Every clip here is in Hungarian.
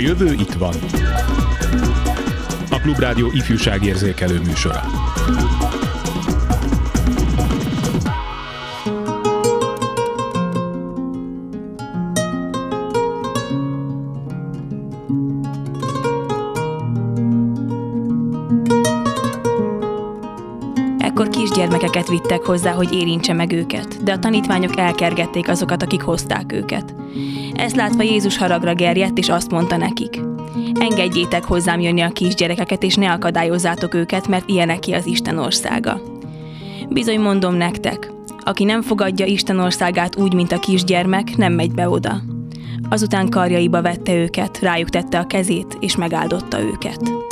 A jövő itt van. A Klubrádió ifjúságérzékelő műsora. Ekkor kisgyermekeket vittek hozzá, hogy érintse meg őket, de a tanítványok elkergették azokat, akik hozták őket. Ezt látva Jézus haragra gerjedt, és azt mondta nekik. Engedjétek hozzám jönni a kisgyerekeket, és ne akadályozzátok őket, mert ilyeneké az Isten országa. Bizony mondom nektek, aki nem fogadja Isten országát úgy, mint a kisgyermek, nem megy be oda. Azután karjaiba vette őket, rájuk tette a kezét, és megáldotta őket.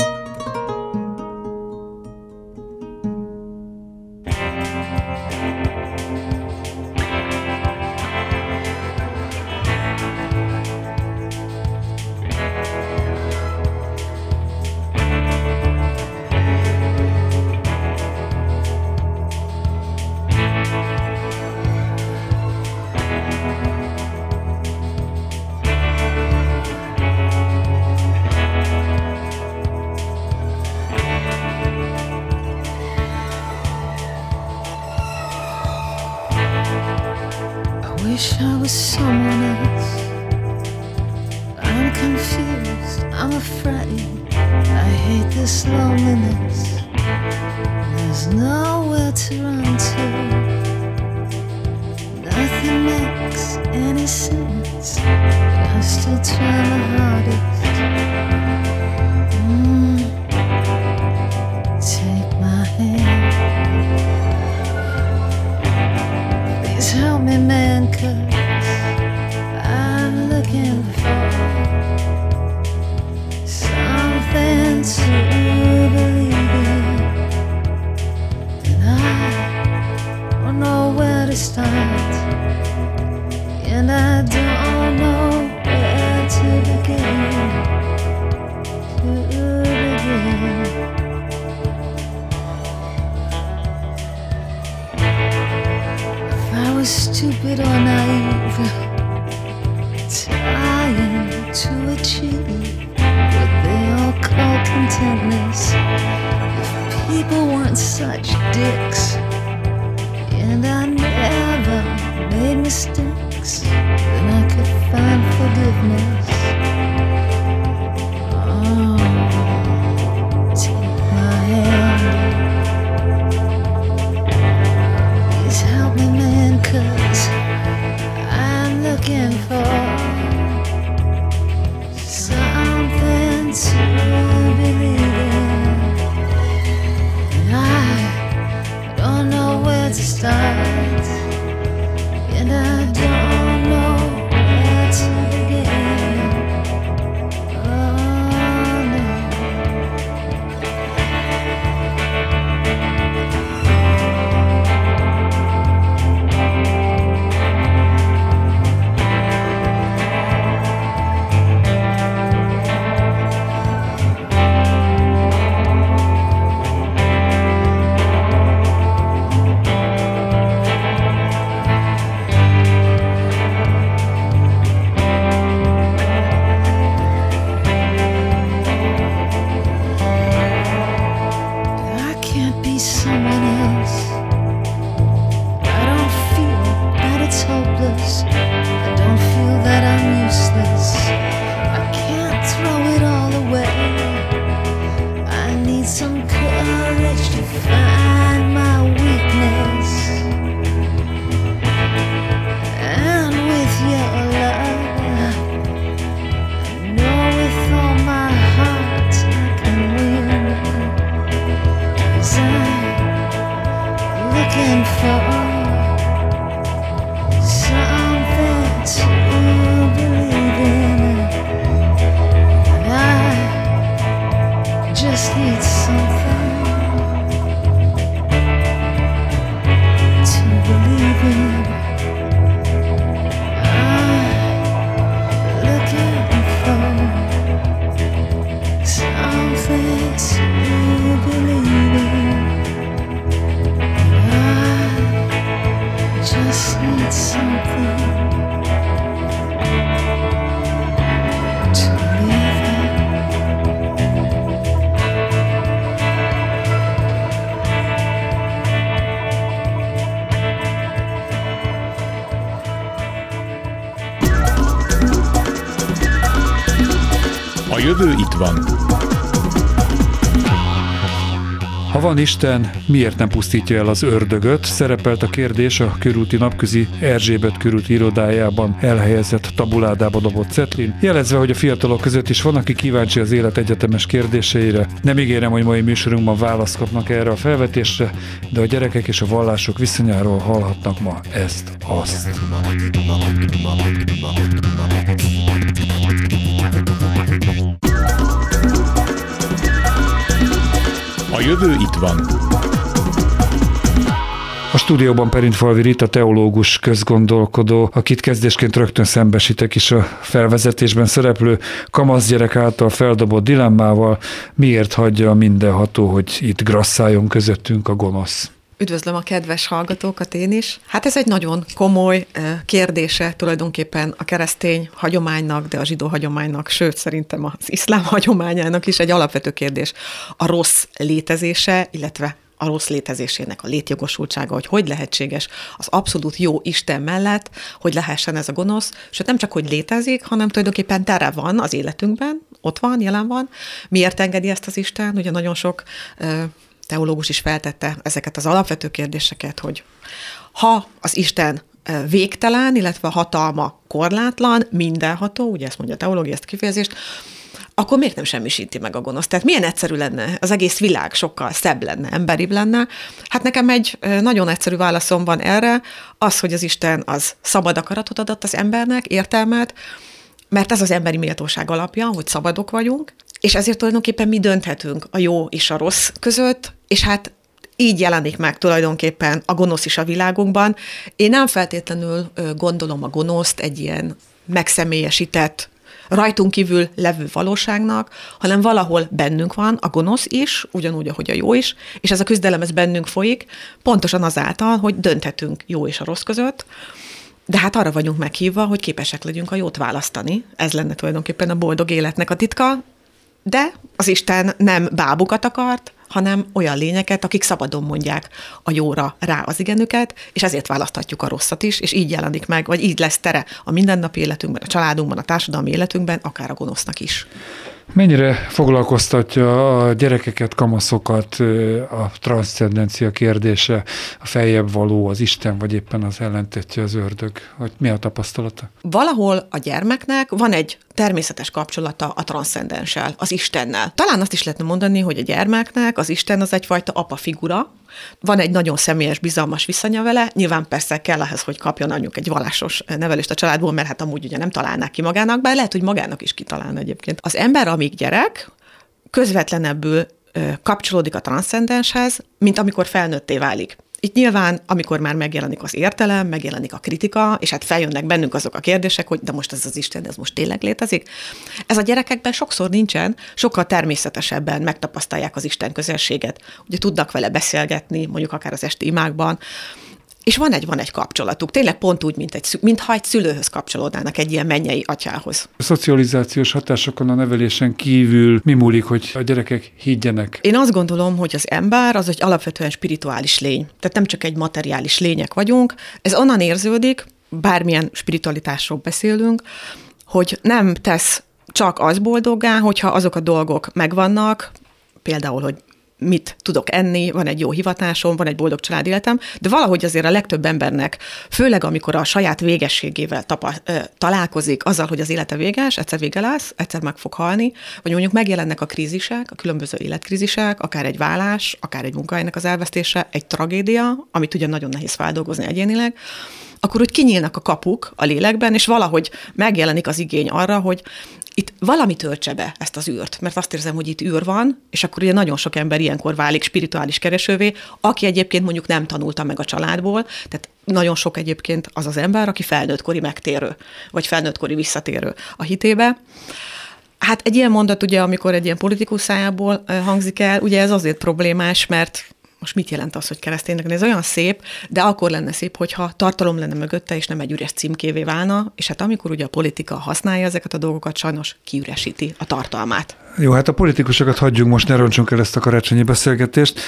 Confused, I'm afraid. I hate this loneliness. There's nowhere to run to. Nothing makes any sense. I still try my hardest. Mm. Take my hand. Please help me, man, cause stupid naive, trying to achieve what they all call contentness. If people weren't such dicks, and I never made mistakes, then I could find forgiveness. Van Isten, miért nem pusztítja el az ördögöt? Szerepelt a kérdés a körúti napközi Erzsébet körúti irodájában elhelyezett tabuládába dobott cetlin, jelezve, hogy a fiatalok között is van, aki kíváncsi az élet egyetemes kérdéseire. Nem ígérem, hogy mai műsorunkban választ kapnak erre a felvetésre, de a gyerekek és a vallások viszonyáról hallhatnak ma ezt, A jövő itt van. A stúdióban Perintfalvi Rita teológus közgondolkodó, akit kezdésként rögtön szembesítek is a felvezetésben szereplő kamaszgyerek által feldobott dilemmával, miért hagyja mindenható, hogy itt grasszáljon közöttünk a gonosz. Üdvözlöm a kedves hallgatókat én is. Hát ez egy nagyon komoly kérdése tulajdonképpen a keresztény hagyománynak, de a zsidó hagyománynak, sőt szerintem az iszlám hagyományának is egy alapvető kérdés. A rossz létezése, illetve a rossz létezésének a létjogosultsága, hogy hogy lehetséges az abszolút jó Isten mellett, hogy lehessen ez a gonosz, sőt nem csak, hogy létezik, hanem tulajdonképpen tere van az életünkben, ott van, jelen van. Miért engedi ezt az Isten? Ugye nagyon sok teológus is feltette ezeket az alapvető kérdéseket, hogy ha az Isten végtelen, illetve a hatalma korlátlan, mindenható, ugye ezt mondja a teológia, ezt a kifejezést, akkor miért nem semmisíti meg a gonosz? Tehát milyen egyszerű lenne? Az egész világ sokkal szebb lenne, emberibb lenne. Hát nekem egy nagyon egyszerű válaszom van erre, az, hogy az Isten az szabad akaratot adott az embernek, értelmet, mert ez az emberi méltóság alapja, hogy szabadok vagyunk, és ezért tulajdonképpen mi dönthetünk a jó és a rossz között, és hát így jelenik meg tulajdonképpen a gonosz is a világunkban. Én nem feltétlenül gondolom a gonoszt egy ilyen megszemélyesített, rajtunk kívül levő valóságnak, hanem valahol bennünk van a gonosz is, ugyanúgy, ahogy a jó is, és ez a küzdelem ez bennünk folyik, pontosan azáltal, hogy dönthetünk jó és a rossz között, de hát arra vagyunk meghívva, hogy képesek legyünk a jót választani. Ez lenne tulajdonképpen a boldog életnek a titka, de az Isten nem bábukat akart, hanem olyan lényeket, akik szabadon mondják a jóra rá az igenüket, és ezért választhatjuk a rosszat is, és így jelenik meg, vagy így lesz tere a mindennapi életünkben, a családunkban, a társadalmi életünkben, akár a gonosznak is. Mennyire foglalkoztatja a gyerekeket, kamaszokat a transzcendencia kérdése, a feljebb való, az Isten, vagy éppen az ellentetje az ördög? Hogy mi a tapasztalata? Valahol a gyermeknek van egy természetes kapcsolata a transzcendenssel, az Istennel. Talán azt is lehetne mondani, hogy a gyermeknek az Isten az egyfajta apa figura, van egy nagyon személyes, bizalmas viszonya vele, nyilván persze kell ehhez, hogy kapjon anyjuk egy vallásos nevelést a családból, mert hát amúgy ugye nem találnák ki magának, bár lehet, hogy magának is kitalálna egyébként. Az ember, amíg gyerek, közvetlenebbül kapcsolódik a transzcendenshez, mint amikor felnőtté válik. Itt nyilván, amikor már megjelenik az értelem, megjelenik a kritika, és hát feljönnek bennünk azok a kérdések, hogy de most ez az Isten, ez most tényleg létezik. Ez a gyerekekben sokszor nincsen, sokkal természetesebben megtapasztalják az Isten közelséget. Ugye tudnak vele beszélgetni, mondjuk akár az esti imákban, és van egy, van egy kapcsolatuk, tényleg pont úgy, mint egy, mintha egy szülőhöz kapcsolódnának egy ilyen mennyei atyához. A szocializációs hatásokon a nevelésen kívül mi múlik, hogy a gyerekek higgyenek? Én azt gondolom, hogy az ember az egy alapvetően spirituális lény. Tehát nem csak egy materiális lények vagyunk. Ez onnan érződik, bármilyen spiritualitásról beszélünk, hogy nem tesz csak az boldoggá, hogyha azok a dolgok megvannak, például, hogy mit tudok enni, van egy jó hivatásom, van egy boldog családéletem, de valahogy azért a legtöbb embernek, főleg amikor a saját végességével tapa, ö, találkozik, azzal, hogy az élete véges, egyszer vége lesz, egyszer meg fog halni, vagy mondjuk megjelennek a krízisek, a különböző életkrízisek, akár egy vállás, akár egy munkahelynek az elvesztése, egy tragédia, amit ugye nagyon nehéz feldolgozni egyénileg, akkor úgy kinyílnak a kapuk a lélekben, és valahogy megjelenik az igény arra, hogy itt valami töltse be ezt az űrt, mert azt érzem, hogy itt űr van, és akkor ugye nagyon sok ember ilyenkor válik spirituális keresővé, aki egyébként mondjuk nem tanulta meg a családból, tehát nagyon sok egyébként az az ember, aki felnőttkori megtérő, vagy felnőttkori visszatérő a hitébe. Hát egy ilyen mondat ugye, amikor egy ilyen politikus szájából hangzik el, ugye ez azért problémás, mert most mit jelent az, hogy kereszténynek? Ez olyan szép, de akkor lenne szép, hogyha tartalom lenne mögötte, és nem egy üres címkévé válna, és hát amikor ugye a politika használja ezeket a dolgokat, sajnos kiüresíti a tartalmát. Jó, hát a politikusokat hagyjunk most, ne roncsunk el ezt a karácsonyi beszélgetést.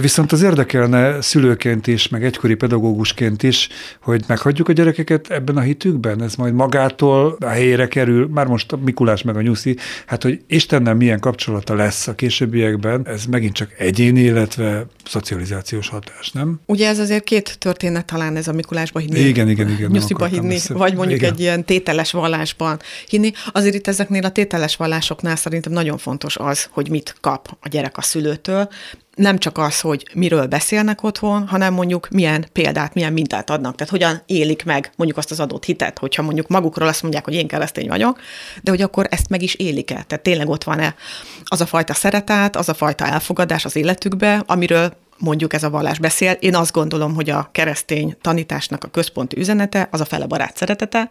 Viszont az érdekelne szülőként is, meg egykori pedagógusként is, hogy meghagyjuk a gyerekeket ebben a hitükben? Ez majd magától a helyére kerül, már most a Mikulás meg a Nyuszi, hát hogy Istennel milyen kapcsolata lesz a későbbiekben, ez megint csak egyéni, illetve szocializációs hatás, nem? Ugye ez azért két történet talán ez a Mikulásba hinni. Igen, igen, igen. Nyusziba hinni, vagy mondjuk igen. egy ilyen tételes vallásban hinni. Azért itt ezeknél a tételes vallásoknál szerintem nagyon fontos az, hogy mit kap a gyerek a szülőtől, nem csak az, hogy miről beszélnek otthon, hanem mondjuk milyen példát, milyen mintát adnak. Tehát hogyan élik meg mondjuk azt az adott hitet, hogyha mondjuk magukról azt mondják, hogy én keresztény vagyok, de hogy akkor ezt meg is élik-e. Tehát tényleg ott van-e az a fajta szeretet, az a fajta elfogadás az életükbe, amiről mondjuk ez a vallás beszél. Én azt gondolom, hogy a keresztény tanításnak a központi üzenete az a fele barát szeretete,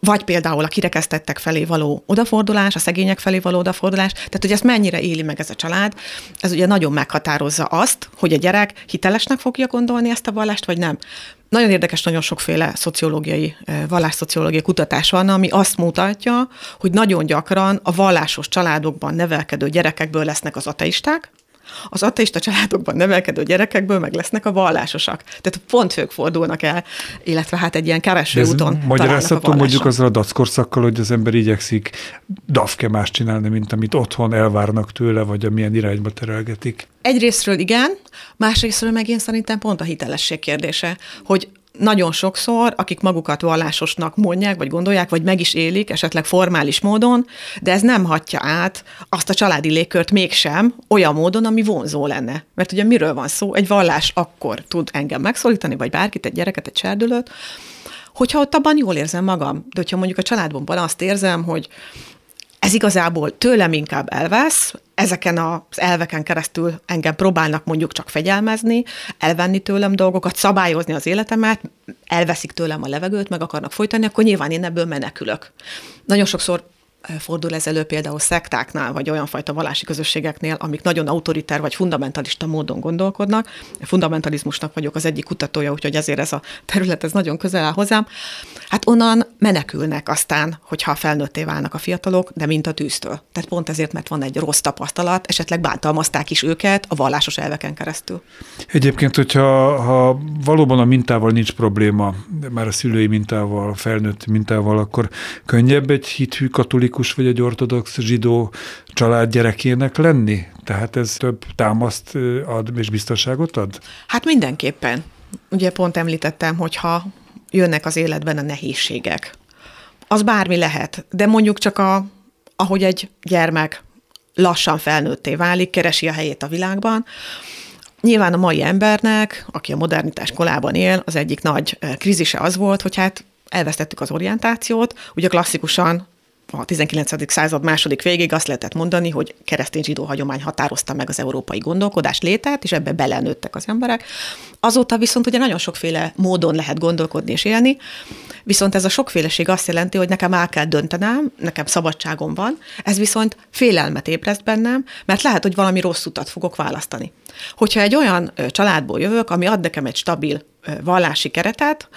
vagy például a kirekesztettek felé való odafordulás, a szegények felé való odafordulás, tehát hogy ezt mennyire éli meg ez a család, ez ugye nagyon meghatározza azt, hogy a gyerek hitelesnek fogja gondolni ezt a vallást, vagy nem. Nagyon érdekes, nagyon sokféle szociológiai, vallásszociológiai kutatás van, ami azt mutatja, hogy nagyon gyakran a vallásos családokban nevelkedő gyerekekből lesznek az ateisták, az ateista családokban nevelkedő gyerekekből meg lesznek a vallásosak. Tehát pont ők fordulnak el, illetve hát egy ilyen kereső Ez úton Magyarázható mondjuk azzal a dackorszakkal, hogy az ember igyekszik dafke más csinálni, mint amit otthon elvárnak tőle, vagy amilyen irányba terelgetik. Egyrésztről igen, másrésztről meg én szerintem pont a hitelesség kérdése, hogy nagyon sokszor, akik magukat vallásosnak mondják, vagy gondolják, vagy meg is élik, esetleg formális módon, de ez nem hatja át azt a családi légkört mégsem olyan módon, ami vonzó lenne. Mert ugye miről van szó? Egy vallás akkor tud engem megszólítani, vagy bárkit, egy gyereket, egy serdülőt, hogyha ott abban jól érzem magam. De hogyha mondjuk a családban azt érzem, hogy ez igazából tőlem inkább elvesz, ezeken az elveken keresztül engem próbálnak mondjuk csak fegyelmezni, elvenni tőlem dolgokat, szabályozni az életemet, elveszik tőlem a levegőt, meg akarnak folytani, akkor nyilván én ebből menekülök. Nagyon sokszor fordul ez elő például szektáknál, vagy olyan fajta vallási közösségeknél, amik nagyon autoritár vagy fundamentalista módon gondolkodnak. Fundamentalizmusnak vagyok az egyik kutatója, úgyhogy ezért ez a terület ez nagyon közel áll hozzám. Hát onnan menekülnek aztán, hogyha felnőtté válnak a fiatalok, de mint a tűztől. Tehát pont ezért, mert van egy rossz tapasztalat, esetleg bántalmazták is őket a vallásos elveken keresztül. Egyébként, hogyha ha valóban a mintával nincs probléma, már a szülői mintával, a felnőtt mintával, akkor könnyebb egy hithű katolikus katolikus vagy egy ortodox zsidó család gyerekének lenni? Tehát ez több támaszt ad és biztonságot ad? Hát mindenképpen. Ugye pont említettem, hogyha jönnek az életben a nehézségek. Az bármi lehet, de mondjuk csak a, ahogy egy gyermek lassan felnőtté válik, keresi a helyét a világban, Nyilván a mai embernek, aki a modernitás kolában él, az egyik nagy krízise az volt, hogy hát elvesztettük az orientációt. Ugye klasszikusan a 19. század második végig azt lehetett mondani, hogy keresztény zsidó hagyomány határozta meg az európai gondolkodás létét, és ebbe belenőttek az emberek. Azóta viszont ugye nagyon sokféle módon lehet gondolkodni és élni, viszont ez a sokféleség azt jelenti, hogy nekem el kell döntenem, nekem szabadságom van, ez viszont félelmet ébreszt bennem, mert lehet, hogy valami rossz utat fogok választani. Hogyha egy olyan családból jövök, ami ad nekem egy stabil vallási keretet,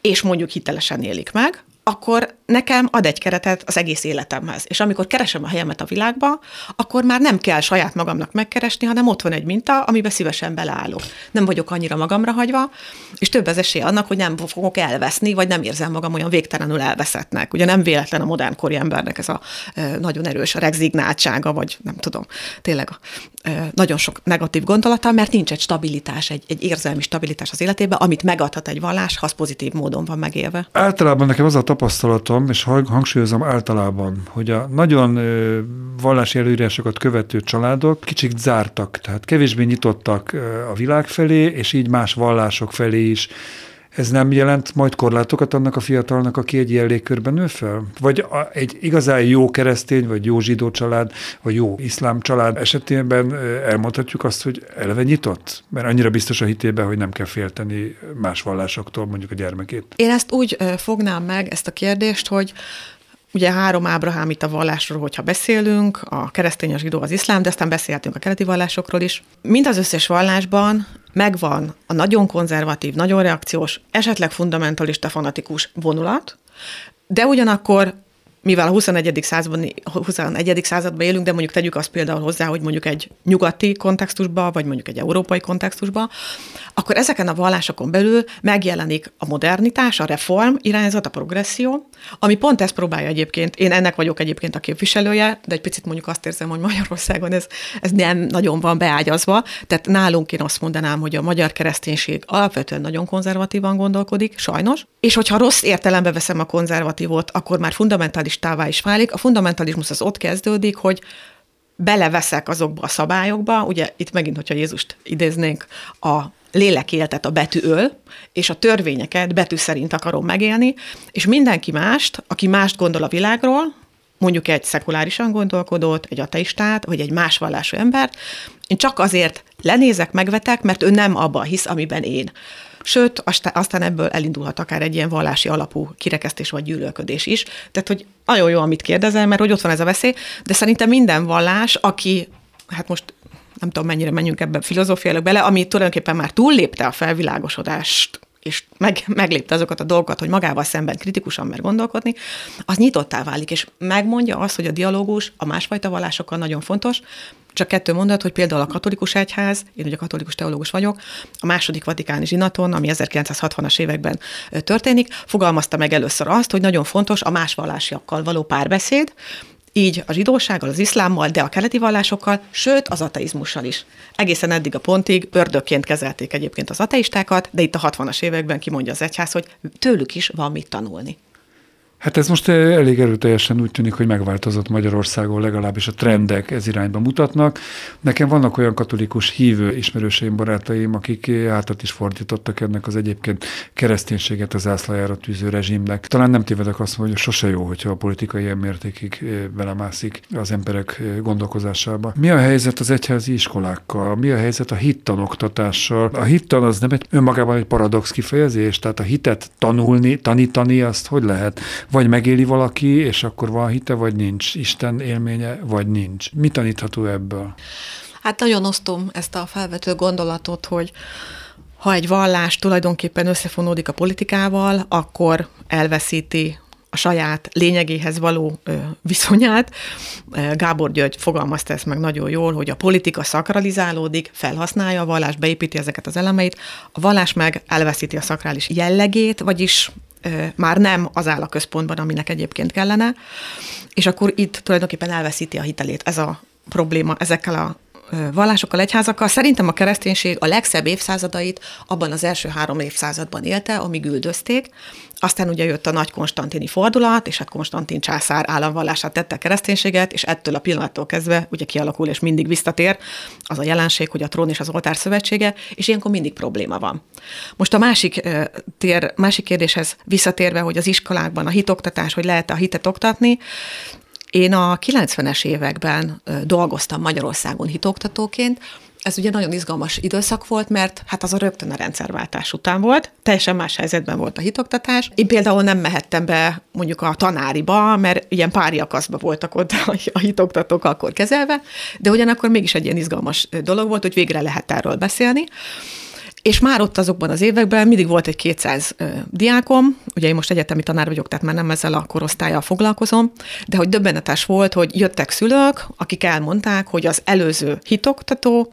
és mondjuk hitelesen élik meg, akkor nekem ad egy keretet az egész életemhez. És amikor keresem a helyemet a világba, akkor már nem kell saját magamnak megkeresni, hanem ott van egy minta, amiben szívesen beleállok. Nem vagyok annyira magamra hagyva, és több az esély annak, hogy nem fogok elveszni, vagy nem érzem magam olyan végtelenül elveszettnek. Ugye nem véletlen a modern kori embernek ez a nagyon erős rezignáltsága, vagy nem tudom, tényleg nagyon sok negatív gondolata, mert nincs egy stabilitás, egy, egy érzelmi stabilitás az életében, amit megadhat egy vallás, ha az pozitív módon van megélve. Általában nekem az a tapasztalatom, és hangsúlyozom általában, hogy a nagyon vallási előírásokat követő családok kicsit zártak, tehát kevésbé nyitottak a világ felé, és így más vallások felé is ez nem jelent majd korlátokat annak a fiatalnak, aki egy ilyen légkörben nő fel? Vagy egy igazán jó keresztény, vagy jó zsidó család, vagy jó iszlám család esetében elmondhatjuk azt, hogy eleve nyitott? Mert annyira biztos a hitében, hogy nem kell félteni más vallásoktól mondjuk a gyermekét. Én ezt úgy fognám meg, ezt a kérdést, hogy Ugye három ábrahámit a vallásról, hogyha beszélünk, a keresztény, a zsidó, az iszlám, de aztán beszélhetünk a keleti vallásokról is. Mind az összes vallásban megvan a nagyon konzervatív, nagyon reakciós, esetleg fundamentalista, fanatikus vonulat, de ugyanakkor mivel a 21. században, 21. században élünk, de mondjuk tegyük azt például hozzá, hogy mondjuk egy nyugati kontextusba, vagy mondjuk egy európai kontextusba, akkor ezeken a vallásokon belül megjelenik a modernitás, a reform irányzat, a progresszió, ami pont ezt próbálja egyébként. Én ennek vagyok egyébként a képviselője, de egy picit mondjuk azt érzem, hogy Magyarországon ez, ez nem nagyon van beágyazva. Tehát nálunk én azt mondanám, hogy a magyar kereszténység alapvetően nagyon konzervatívan gondolkodik, sajnos. És hogyha rossz értelembe veszem a konzervatívot, akkor már fundamentalistává is válik. A fundamentalizmus az ott kezdődik, hogy beleveszek azokba a szabályokba, ugye itt megint, hogyha Jézust idéznénk, a lélek éltet a betű öl, és a törvényeket betű szerint akarom megélni, és mindenki mást, aki mást gondol a világról, mondjuk egy szekulárisan gondolkodót, egy ateistát, vagy egy más vallású embert, én csak azért lenézek, megvetek, mert ő nem abban hisz, amiben én. Sőt, aztán ebből elindulhat akár egy ilyen vallási alapú kirekesztés vagy gyűlölködés is. Tehát, hogy nagyon jó, amit kérdezel, mert hogy ott van ez a veszély, de szerintem minden vallás, aki, hát most nem tudom mennyire menjünk ebbe filozófiailag bele, ami tulajdonképpen már túllépte a felvilágosodást, és meg, meglépte azokat a dolgokat, hogy magával szemben kritikusan mer gondolkodni, az nyitottá válik, és megmondja azt, hogy a dialógus a másfajta vallásokkal nagyon fontos, csak kettő mondat, hogy például a katolikus egyház, én ugye katolikus teológus vagyok, a második vatikáni zsinaton, ami 1960-as években történik, fogalmazta meg először azt, hogy nagyon fontos a más vallásiakkal való párbeszéd, így a zsidósággal, az iszlámmal, de a keleti vallásokkal, sőt az ateizmussal is. Egészen eddig a pontig ördökként kezelték egyébként az ateistákat, de itt a 60-as években kimondja az egyház, hogy tőlük is van mit tanulni. Hát ez most eh, elég erőteljesen úgy tűnik, hogy megváltozott Magyarországon, legalábbis a trendek ez irányba mutatnak. Nekem vannak olyan katolikus hívő ismerőseim, barátaim, akik hátat is fordítottak ennek az egyébként kereszténységet az ászlajára tűző rezsimnek. Talán nem tévedek azt mondani, hogy sose jó, hogyha a politika ilyen mértékig eh, belemászik az emberek eh, gondolkozásába. Mi a helyzet az egyházi iskolákkal? Mi a helyzet a hittanoktatással? A hittan az nem egy önmagában egy paradox kifejezés, tehát a hitet tanulni, tanítani, azt hogy lehet? Vagy megéli valaki, és akkor van hite, vagy nincs Isten élménye, vagy nincs. Mi tanítható ebből? Hát nagyon osztom ezt a felvető gondolatot, hogy ha egy vallás tulajdonképpen összefonódik a politikával, akkor elveszíti a saját lényegéhez való viszonyát. Gábor György fogalmazta ezt meg nagyon jól, hogy a politika szakralizálódik, felhasználja a vallás, beépíti ezeket az elemeit, a vallás meg elveszíti a szakrális jellegét, vagyis már nem az áll a központban, aminek egyébként kellene, és akkor itt tulajdonképpen elveszíti a hitelét. Ez a probléma ezekkel a vallásokkal, egyházakkal. Szerintem a kereszténység a legszebb évszázadait abban az első három évszázadban élte, amíg üldözték. Aztán ugye jött a nagy konstantini fordulat, és hát Konstantin császár államvallását tette a kereszténységet, és ettől a pillanattól kezdve ugye kialakul és mindig visszatér az a jelenség, hogy a trón és az oltár szövetsége, és ilyenkor mindig probléma van. Most a másik, tér, másik kérdéshez visszatérve, hogy az iskolákban a hitoktatás, hogy lehet a hitet oktatni, én a 90-es években dolgoztam Magyarországon hitoktatóként, ez ugye nagyon izgalmas időszak volt, mert hát az a rögtön a rendszerváltás után volt, teljesen más helyzetben volt a hitoktatás. Én például nem mehettem be mondjuk a tanáriba, mert ilyen páriakaszba voltak ott a hitoktatók akkor kezelve, de ugyanakkor mégis egy ilyen izgalmas dolog volt, hogy végre lehet erről beszélni. És már ott azokban az években mindig volt egy 200 ö, diákom, ugye én most egyetemi tanár vagyok, tehát már nem ezzel a korosztályjal foglalkozom, de hogy döbbenetes volt, hogy jöttek szülők, akik elmondták, hogy az előző hitoktató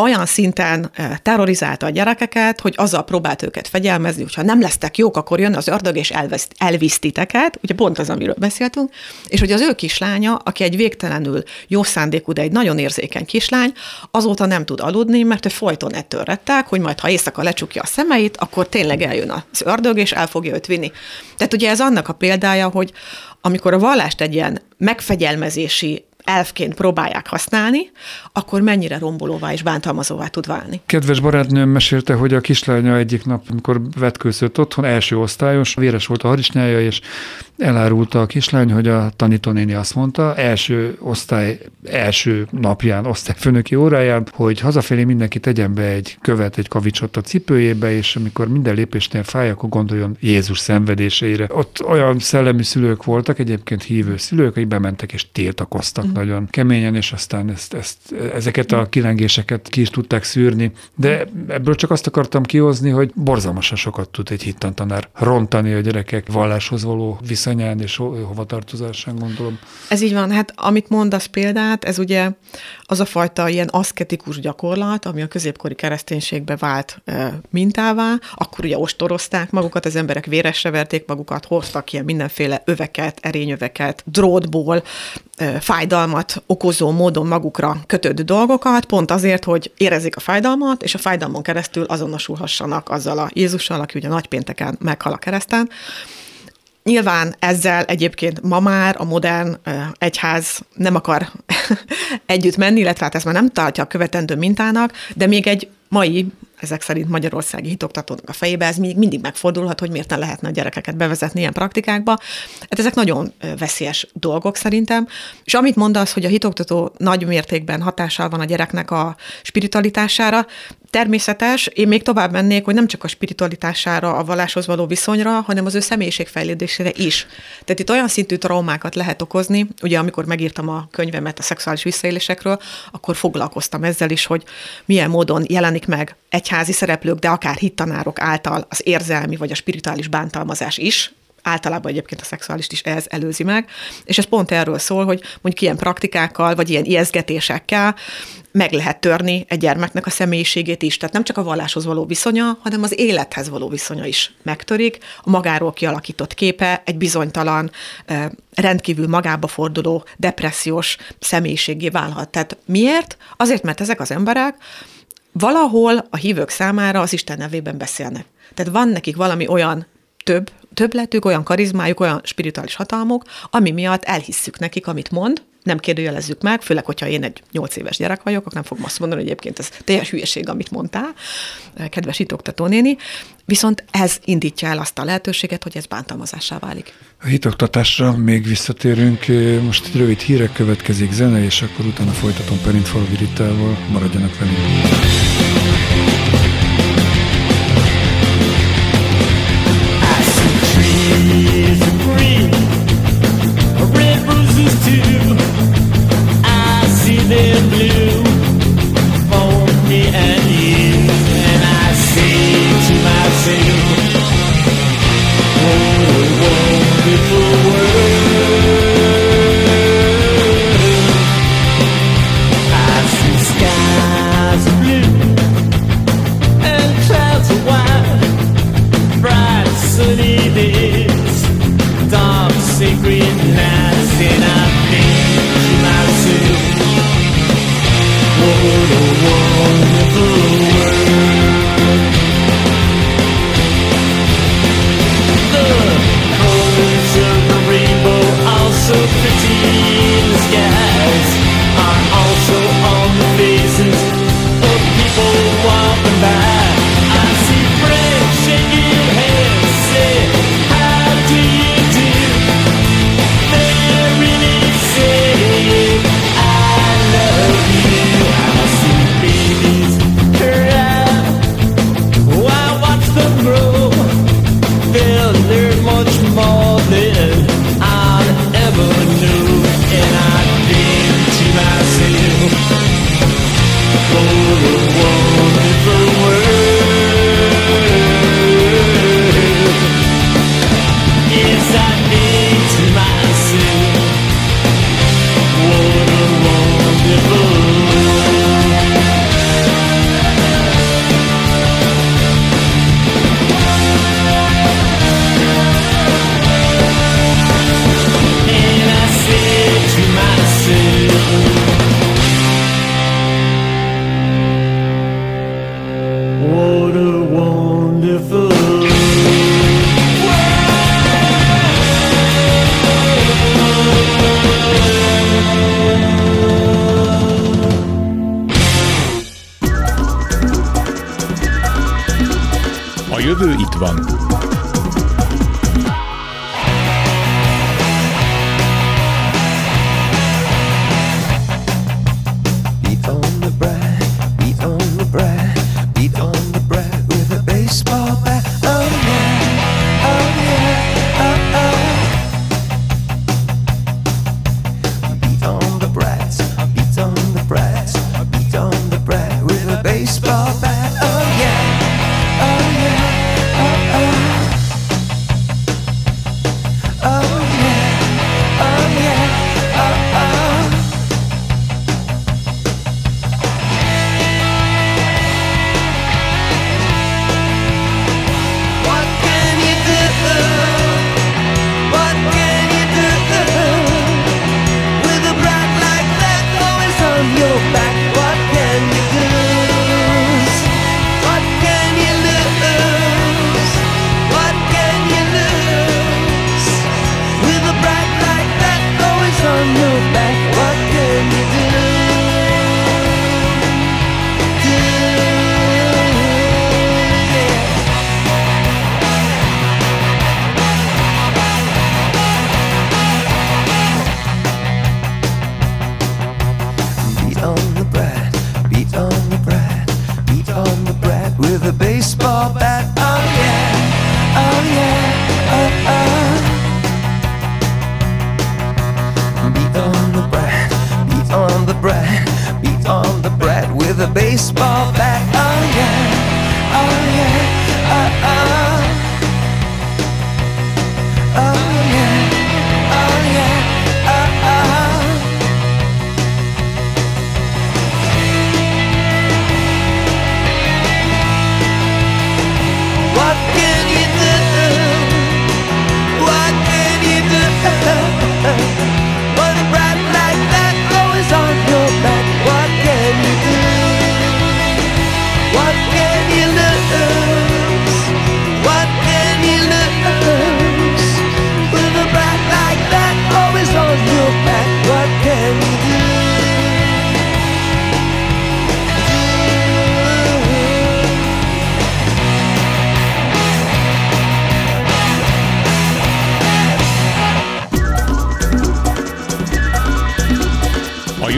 olyan szinten terrorizálta a gyerekeket, hogy azzal próbált őket fegyelmezni, hogyha nem lesztek jók, akkor jön az ördög és elveszt, elvisz titeket, ugye pont az, amiről beszéltünk, és hogy az ő kislánya, aki egy végtelenül jó szándékú, de egy nagyon érzékeny kislány, azóta nem tud aludni, mert ő folyton ettől rettek, hogy majd ha éjszaka lecsukja a szemeit, akkor tényleg eljön az ördög, és el fogja őt vinni. Tehát ugye ez annak a példája, hogy amikor a vallást egy ilyen megfegyelmezési elfként próbálják használni, akkor mennyire rombolóvá és bántalmazóvá tud válni. Kedves barátnőm mesélte, hogy a kislánya egyik nap, amikor vetkőzött otthon, első osztályos, véres volt a harisnyája, és elárulta a kislány, hogy a tanítónéni azt mondta, első osztály, első napján, osztályfőnöki óráján, hogy hazafelé mindenki tegyen be egy követ, egy kavicsot a cipőjébe, és amikor minden lépésnél fáj, akkor gondoljon Jézus szenvedéseire. Ott olyan szellemi szülők voltak, egyébként hívő szülők, akik bementek és tiltakoztak. Uh-huh. nagyon keményen, és aztán ezt, ezt, ezeket a kilengéseket ki is tudták szűrni. De ebből csak azt akartam kihozni, hogy borzalmasan sokat tud egy hittantanár rontani a gyerekek valláshoz való viszonyán és hovatartozásán, gondolom. Ez így van. Hát amit mondasz példát, ez ugye az a fajta ilyen aszketikus gyakorlat, ami a középkori kereszténységbe vált e, mintává, akkor ugye ostorozták magukat, az emberek véresre verték magukat, hoztak ilyen mindenféle öveket, erényöveket, drótból, e, fájdalmat okozó módon magukra kötött dolgokat, pont azért, hogy érezzék a fájdalmat, és a fájdalmon keresztül azonosulhassanak azzal a Jézussal, aki ugye nagypénteken meghal a kereszten, Nyilván ezzel egyébként ma már a modern egyház nem akar együtt menni, illetve hát ez már nem tartja a követendő mintának, de még egy mai ezek szerint magyarországi hitoktatónak a fejébe ez még mindig megfordulhat, hogy miért ne lehetne a gyerekeket bevezetni ilyen praktikákba. Hát ezek nagyon veszélyes dolgok szerintem. És amit mondasz, hogy a hitoktató nagy mértékben hatással van a gyereknek a spiritualitására, természetes, én még tovább mennék, hogy nem csak a spiritualitására, a valláshoz való viszonyra, hanem az ő személyiségfejlődésére is. Tehát itt olyan szintű traumákat lehet okozni, ugye amikor megírtam a könyvemet a szexuális visszaélésekről, akkor foglalkoztam ezzel is, hogy milyen módon jelenik meg egyházi szereplők, de akár hittanárok által az érzelmi vagy a spirituális bántalmazás is, általában egyébként a szexuálist is ez előzi meg, és ez pont erről szól, hogy mondjuk ilyen praktikákkal, vagy ilyen ijeszgetésekkel meg lehet törni egy gyermeknek a személyiségét is. Tehát nem csak a valláshoz való viszonya, hanem az élethez való viszonya is megtörik. A magáról kialakított képe egy bizonytalan, rendkívül magába forduló, depressziós személyiségé válhat. Tehát miért? Azért, mert ezek az emberek valahol a hívők számára az Isten nevében beszélnek. Tehát van nekik valami olyan több, többletük, olyan karizmájuk, olyan spirituális hatalmuk, ami miatt elhisszük nekik, amit mond, nem kérdőjelezzük meg, főleg, hogyha én egy nyolc éves gyerek vagyok, akkor nem fogom azt mondani, hogy egyébként ez teljes hülyeség, amit mondtál, kedves itoktató néni, viszont ez indítja el azt a lehetőséget, hogy ez bántalmazássá válik. A hitoktatásra még visszatérünk, most egy rövid hírek következik zene, és akkor utána folytatom Perint Falviritával, maradjanak velünk.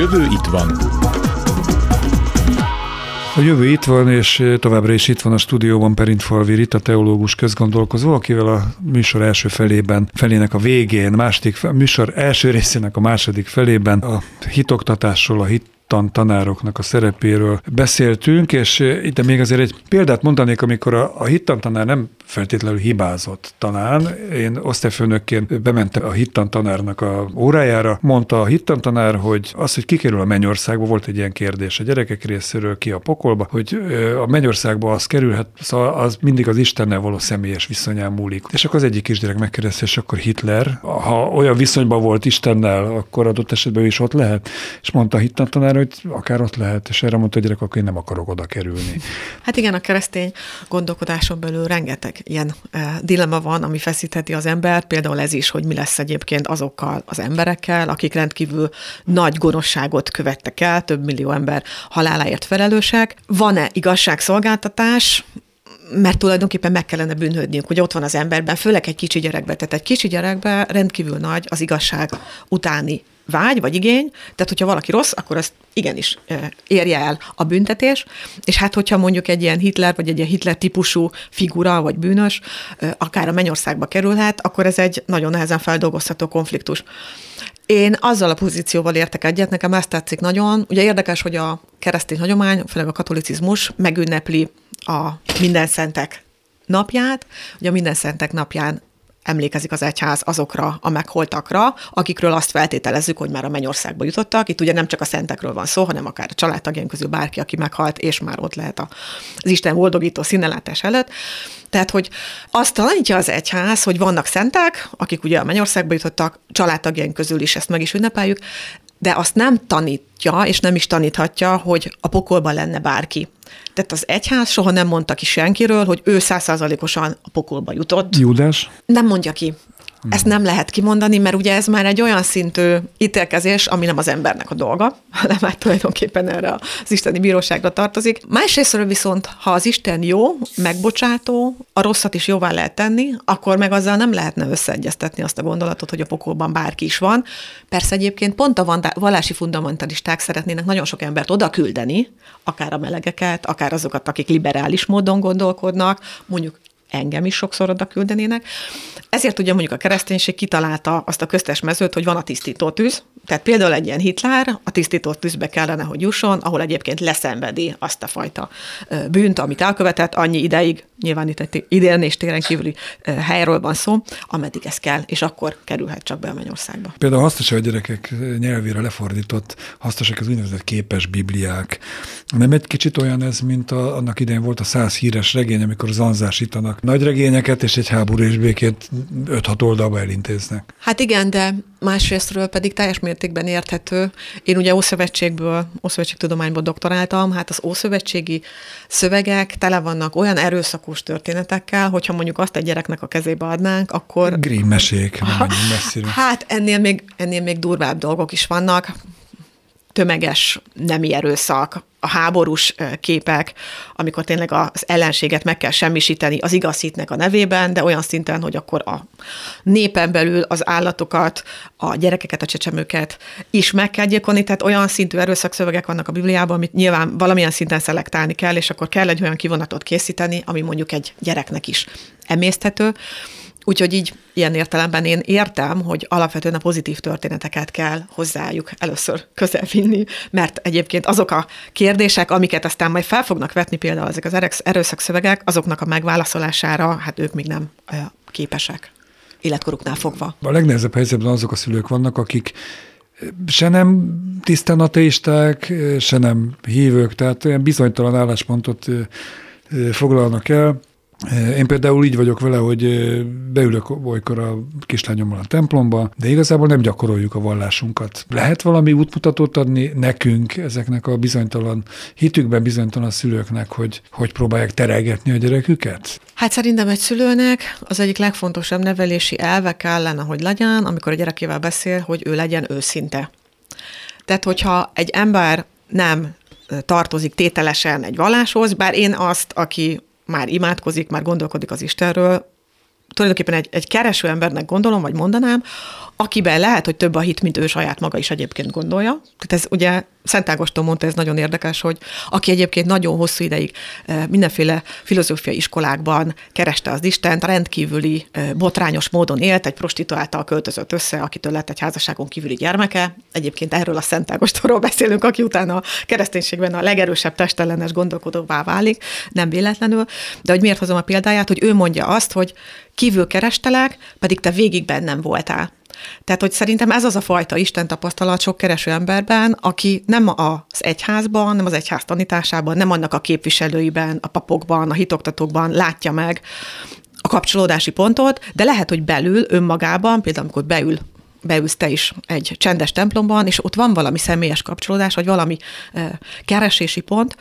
Jövő itt van. A jövő itt van, és továbbra is itt van a stúdióban Perintfalvi Rita teológus közgondolkozó, akivel a műsor első felében, felének a végén, második, műsor első részének a második felében a hitoktatásról, a hit tan tanároknak a szerepéről beszéltünk, és eh, itt még azért egy példát mondanék, amikor a, a hittan tanár nem feltétlenül hibázott talán. Én osztályfőnökként bementem a hittan tanárnak a órájára, mondta a hittan tanár, hogy az, hogy kikerül a mennyországba, volt egy ilyen kérdés a gyerekek részéről, ki a pokolba, hogy ö, a mennyországba az kerülhet, szóval az mindig az Istennel való személyes viszonyán múlik. És akkor az egyik kisgyerek megkérdezte, és akkor Hitler, ha olyan viszonyban volt Istennel, akkor adott esetben ő is ott lehet. És mondta a hittan tanár, hogy akár ott lehet, és erre mondta a gyerek, akkor én nem akarok oda kerülni. Hát igen, a keresztény gondolkodáson belül rengeteg ilyen eh, dilemma van, ami feszítheti az embert, például ez is, hogy mi lesz egyébként azokkal az emberekkel, akik rendkívül nagy gonoszságot követtek el, több millió ember haláláért felelősek. Van-e igazságszolgáltatás? mert tulajdonképpen meg kellene bűnhődniük, hogy ott van az emberben, főleg egy kicsi gyerekben. Tehát egy kicsi gyerekben rendkívül nagy az igazság utáni vágy vagy igény, tehát hogyha valaki rossz, akkor azt igenis érje el a büntetés, és hát hogyha mondjuk egy ilyen Hitler, vagy egy ilyen Hitler típusú figura, vagy bűnös, akár a mennyországba kerülhet, akkor ez egy nagyon nehezen feldolgozható konfliktus. Én azzal a pozícióval értek egyet, nekem ezt tetszik nagyon. Ugye érdekes, hogy a keresztény hagyomány, főleg a katolicizmus megünnepli a minden szentek napját. Ugye a minden szentek napján emlékezik az egyház azokra a megholtakra, akikről azt feltételezzük, hogy már a mennyországba jutottak. Itt ugye nem csak a szentekről van szó, hanem akár a családtagjaink közül bárki, aki meghalt, és már ott lehet az Isten boldogító színelátás előtt. Tehát, hogy azt tanítja az egyház, hogy vannak szentek, akik ugye a mennyországba jutottak, családtagjaink közül is ezt meg is ünnepeljük, de azt nem tanítja, és nem is taníthatja, hogy a pokolban lenne bárki. Tehát az egyház soha nem mondta ki senkiről, hogy ő százszázalékosan a pokolba jutott. Júdás? Nem mondja ki. Ezt nem lehet kimondani, mert ugye ez már egy olyan szintű ítélkezés, ami nem az embernek a dolga, hanem már tulajdonképpen erre az isteni bíróságra tartozik. Másrésztről viszont, ha az Isten jó, megbocsátó, a rosszat is jóvá lehet tenni, akkor meg azzal nem lehetne összeegyeztetni azt a gondolatot, hogy a pokolban bárki is van. Persze egyébként pont a vallási fundamentalisták szeretnének nagyon sok embert oda küldeni, akár a melegeket, akár azokat, akik liberális módon gondolkodnak, mondjuk engem is sokszor oda küldenének. Ezért ugye mondjuk a kereszténység kitalálta azt a köztes mezőt, hogy van a tisztító tűz, tehát például egy ilyen Hitler a tisztító tűzbe kellene, hogy jusson, ahol egyébként leszenvedi azt a fajta bűnt, amit elkövetett, annyi ideig, nyilván itt egy idén és téren kívüli helyről van szó, ameddig ez kell, és akkor kerülhet csak be a mennyországba. Például hasznos, hogy a gyerekek nyelvére lefordított, hasznosak az úgynevezett képes bibliák. Nem egy kicsit olyan ez, mint a, annak idején volt a száz híres regény, amikor zanzásítanak nagy regényeket, és egy háború és békét 5-6 oldalba elintéznek. Hát igen, de másrésztről pedig teljes mértékben érthető. Én ugye Ószövetségből, Ószövetségtudományból doktoráltam, hát az ószövetségi szövegek tele vannak olyan erőszakos történetekkel, hogyha mondjuk azt egy gyereknek a kezébe adnánk, akkor... Grimm mesék, nem messzire. Hát ennél még, ennél még durvább dolgok is vannak tömeges nemi erőszak, a háborús képek, amikor tényleg az ellenséget meg kell semmisíteni az igaz hitnek a nevében, de olyan szinten, hogy akkor a népen belül az állatokat, a gyerekeket, a csecsemőket is meg kell gyilkolni, tehát olyan szintű erőszakszövegek vannak a Bibliában, amit nyilván valamilyen szinten szelektálni kell, és akkor kell egy olyan kivonatot készíteni, ami mondjuk egy gyereknek is emészthető. Úgyhogy így ilyen értelemben én értem, hogy alapvetően a pozitív történeteket kell hozzájuk először közelvinni, mert egyébként azok a kérdések, amiket aztán majd fel fognak vetni például ezek az erőszakszövegek, azoknak a megválaszolására, hát ők még nem képesek életkoruknál fogva. A legnehezebb helyzetben azok a szülők vannak, akik se nem tisztán ateisták, se nem hívők, tehát olyan bizonytalan álláspontot foglalnak el, én például így vagyok vele, hogy beülök olykor a kislányommal a templomba, de igazából nem gyakoroljuk a vallásunkat. Lehet valami útmutatót adni nekünk, ezeknek a bizonytalan hitükben bizonytalan szülőknek, hogy hogy próbálják terelgetni a gyereküket? Hát szerintem egy szülőnek az egyik legfontosabb nevelési elve kellene, hogy legyen, amikor a gyerekével beszél, hogy ő legyen őszinte. Tehát, hogyha egy ember nem tartozik tételesen egy valláshoz, bár én azt, aki már imádkozik, már gondolkodik az Istenről, tulajdonképpen egy, egy kereső embernek gondolom, vagy mondanám, akiben lehet, hogy több a hit, mint ő saját maga is egyébként gondolja. Tehát ez ugye Szent Ágoston mondta, ez nagyon érdekes, hogy aki egyébként nagyon hosszú ideig eh, mindenféle filozófiai iskolákban kereste az Istent, rendkívüli eh, botrányos módon élt, egy prostituáltal költözött össze, akitől lett egy házasságon kívüli gyermeke. Egyébként erről a Szent Ágostonról beszélünk, aki utána a kereszténységben a legerősebb testellenes gondolkodóvá válik, nem véletlenül. De hogy miért hozom a példáját, hogy ő mondja azt, hogy kívül kerestelek, pedig te végig bennem voltál. Tehát, hogy szerintem ez az a fajta Isten tapasztalat sok kereső emberben, aki nem az egyházban, nem az egyház tanításában, nem annak a képviselőiben, a papokban, a hitoktatókban látja meg a kapcsolódási pontot, de lehet, hogy belül, önmagában, például amikor beül beülsz te is egy csendes templomban, és ott van valami személyes kapcsolódás, vagy valami e, keresési pont,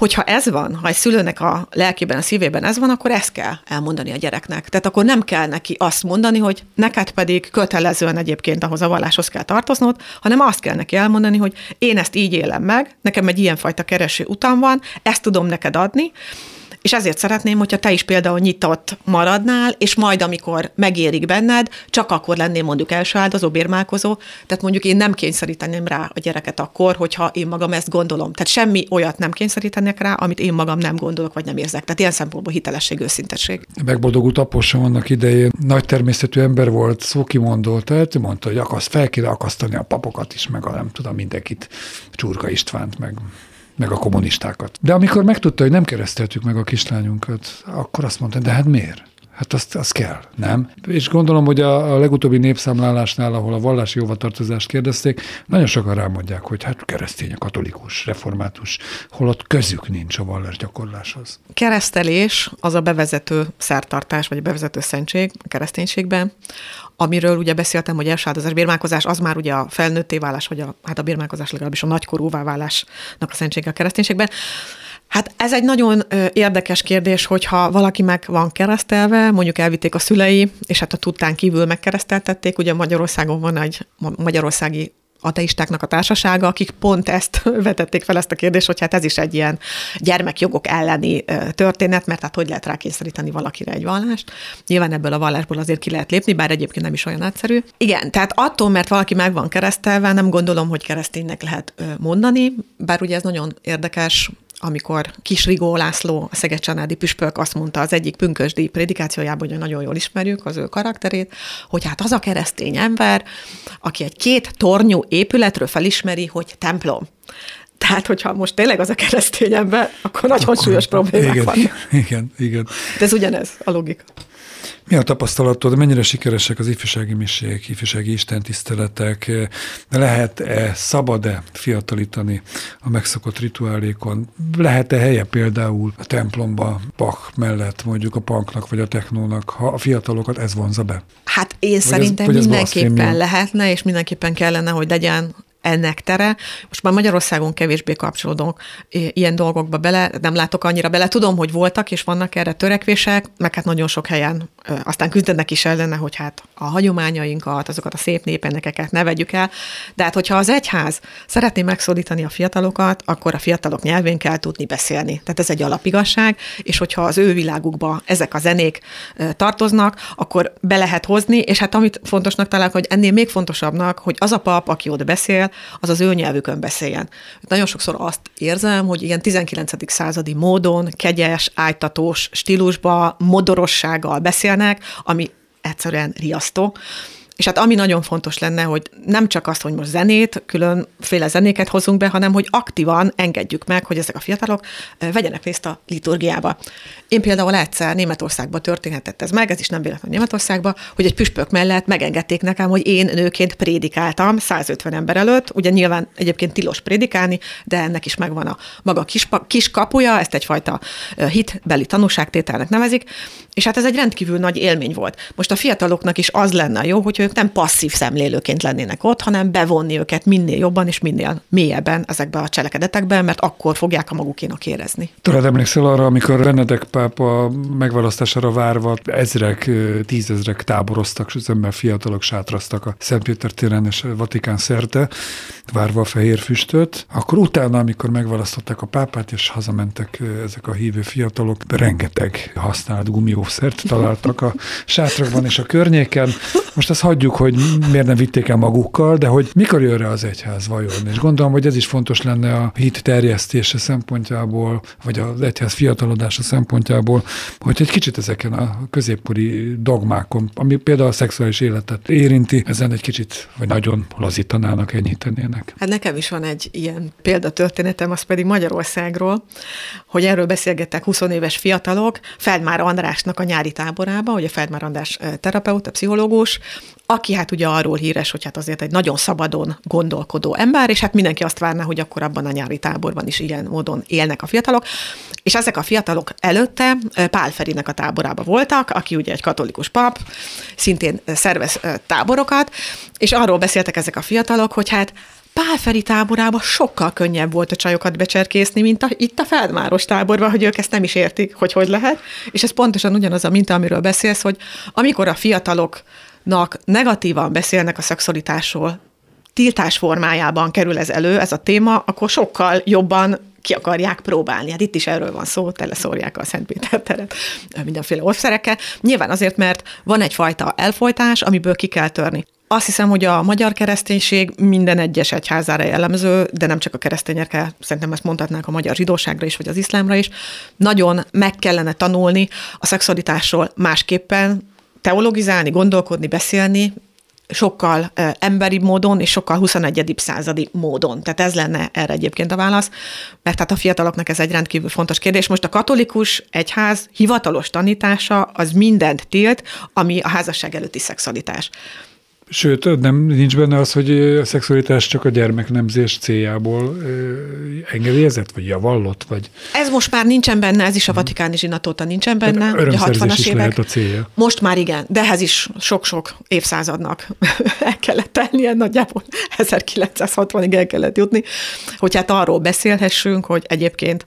hogyha ez van, ha egy szülőnek a lelkében, a szívében ez van, akkor ezt kell elmondani a gyereknek. Tehát akkor nem kell neki azt mondani, hogy neked pedig kötelezően egyébként ahhoz a valláshoz kell tartoznod, hanem azt kell neki elmondani, hogy én ezt így élem meg, nekem egy ilyenfajta kereső utam van, ezt tudom neked adni, és ezért szeretném, hogyha te is például nyitott maradnál, és majd, amikor megérik benned, csak akkor lennél mondjuk első áldozó, bérmálkozó. Tehát mondjuk én nem kényszeríteném rá a gyereket akkor, hogyha én magam ezt gondolom. Tehát semmi olyat nem kényszerítenek rá, amit én magam nem gondolok, vagy nem érzek. Tehát ilyen szempontból hitelesség, őszintesség. Megboldogult aposom annak idején nagy természetű ember volt, szókimondó, tehát mondta, hogy akaszt, fel kéne akasztani a papokat is, meg a nem tudom, mindenkit, Csurka Istvánt, meg meg a kommunistákat. De amikor megtudta, hogy nem kereszteltük meg a kislányunkat, akkor azt mondta, de hát miért? Hát azt, azt kell, nem? És gondolom, hogy a, a legutóbbi népszámlálásnál, ahol a vallási jóvatartozást kérdezték, nagyon sokan rámondják, hogy hát keresztény, katolikus, református, holott közük nincs a vallás gyakorláshoz. Keresztelés az a bevezető szertartás, vagy a bevezető szentség a kereszténységben, amiről ugye beszéltem, hogy elsáldozás, bérmálkozás, az már ugye a felnőtté válás, vagy a, hát a bérmálkozás legalábbis a nagykorúvá válásnak a szentsége a kereszténységben. Hát ez egy nagyon érdekes kérdés, hogyha valaki meg van keresztelve, mondjuk elvitték a szülei, és hát a tudtán kívül megkereszteltették, ugye Magyarországon van egy magyarországi ateistáknak a társasága, akik pont ezt vetették fel ezt a kérdést, hogy hát ez is egy ilyen gyermekjogok elleni történet, mert hát hogy lehet rákényszeríteni valakire egy vallást. Nyilván ebből a vallásból azért ki lehet lépni, bár egyébként nem is olyan egyszerű. Igen, tehát attól, mert valaki meg van keresztelve, nem gondolom, hogy kereszténynek lehet mondani, bár ugye ez nagyon érdekes, amikor Kis Rigó László, a Szeged püspök azt mondta az egyik pünkösdi prédikációjában, hogy nagyon jól ismerjük az ő karakterét, hogy hát az a keresztény ember, aki egy két tornyú épületről felismeri, hogy templom. Tehát, hogyha most tényleg az a keresztény ember, akkor nagyon akkor, súlyos problémák igen, vannak. Igen, igen. De ez ugyanez a logika. Mi a tapasztalatod, mennyire sikeresek az ifjúsági misék, ifjúsági istentiszteletek? Lehet-e, szabad-e fiatalítani a megszokott rituálékon? Lehet-e helye például a templomba, Bach mellett mondjuk a punknak vagy a technónak, ha a fiatalokat ez vonza be? Hát én vagy szerintem ez, mindenképpen lehetne, és mindenképpen kellene, hogy legyen ennek tere. Most már Magyarországon kevésbé kapcsolódok ilyen dolgokba bele, nem látok annyira bele. Tudom, hogy voltak és vannak erre törekvések, meg hát nagyon sok helyen aztán küzdenek is ellene, hogy hát a hagyományainkat, azokat a szép népenekeket ne vegyük el. De hát, hogyha az egyház szeretné megszólítani a fiatalokat, akkor a fiatalok nyelvén kell tudni beszélni. Tehát ez egy alapigasság, és hogyha az ő világukba ezek a zenék tartoznak, akkor be lehet hozni, és hát amit fontosnak találok, hogy ennél még fontosabbnak, hogy az a pap, aki ott beszél, az az ő nyelvükön beszéljen. Nagyon sokszor azt érzem, hogy ilyen 19. századi módon, kegyes, ájtatós stílusba, modorossággal beszélnek, ami egyszerűen riasztó. És hát ami nagyon fontos lenne, hogy nem csak azt, hogy most zenét, különféle zenéket hozunk be, hanem hogy aktívan engedjük meg, hogy ezek a fiatalok vegyenek részt a liturgiába. Én például egyszer Németországban történhetett ez meg, ez is nem véletlenül Németországban, hogy egy püspök mellett megengedték nekem, hogy én nőként prédikáltam 150 ember előtt. Ugye nyilván egyébként tilos prédikálni, de ennek is megvan a maga kis, kis kapuja, ezt egyfajta hitbeli tanúságtételnek nevezik, és hát ez egy rendkívül nagy élmény volt. Most a fiataloknak is az lenne jó, hogy ők nem passzív szemlélőként lennének ott, hanem bevonni őket minél jobban és minél mélyebben ezekbe a cselekedetekbe, mert akkor fogják a magukénak érezni. Tudod, emlékszel arra, amikor Benedek pápa megválasztására várva ezrek, tízezrek táboroztak, és ember fiatalok sátraztak a Szentpéter téren és Vatikán szerte, várva a fehér füstöt, akkor utána, amikor megválasztották a pápát, és hazamentek ezek a hívő fiatalok, rengeteg használt gumiószert találtak a sátrakban és a környéken. Most azt hagyjuk, hogy miért nem vitték el magukkal, de hogy mikor jön rá az egyház vajon. És gondolom, hogy ez is fontos lenne a hit terjesztése szempontjából, vagy az egyház fiatalodása szempontjából, hogy egy kicsit ezeken a középkori dogmákon, ami például a szexuális életet érinti, ezen egy kicsit, vagy nagyon lazítanának, enyhítenének. Hát nekem is van egy ilyen példatörténetem, az pedig Magyarországról, hogy erről beszélgettek 20 éves fiatalok, Feldmár Andrásnak a nyári táborába, ugye Feldmár András terapeuta, pszichológus, aki hát ugye arról híres, hogy hát azért egy nagyon szabadon gondolkodó ember, és hát mindenki azt várná, hogy akkor abban a nyári táborban is ilyen módon élnek a fiatalok. És ezek a fiatalok előtte Pál Ferinek a táborába voltak, aki ugye egy katolikus pap, szintén szervez táborokat, és arról beszéltek ezek a fiatalok, hogy hát Pálferi táborában sokkal könnyebb volt a csajokat becserkészni, mint a, itt a Feldmáros táborban, hogy ők ezt nem is értik, hogy hogy lehet. És ez pontosan ugyanaz a minta, amiről beszélsz, hogy amikor a fiataloknak negatívan beszélnek a szexualitásról, tiltás formájában kerül ez elő, ez a téma, akkor sokkal jobban ki akarják próbálni. Hát itt is erről van szó, teleszórják a Szentpéter teret mindenféle offszerekkel. Nyilván azért, mert van egyfajta elfolytás, amiből ki kell törni. Azt hiszem, hogy a magyar kereszténység minden egyes egyházára jellemző, de nem csak a keresztényekre, szerintem ezt mondhatnánk a magyar zsidóságra is, vagy az iszlámra is, nagyon meg kellene tanulni a szexualitásról másképpen, teologizálni, gondolkodni, beszélni, sokkal emberi módon és sokkal 21. századi módon. Tehát ez lenne erre egyébként a válasz, mert hát a fiataloknak ez egy rendkívül fontos kérdés. Most a katolikus egyház hivatalos tanítása az mindent tilt, ami a házasság előtti szexualitás. Sőt, nem nincs benne az, hogy a szexualitás csak a gyermeknemzés céljából engedélyezett, vagy javallott, vagy... Ez most már nincsen benne, ez is a vatikáni zsinatóta nincsen benne, ugye 60-as is évek. a célja. Most már igen, de ehhez is sok-sok évszázadnak el kellett tennie, nagyjából 1960-ig el kellett jutni, hogy hát arról beszélhessünk, hogy egyébként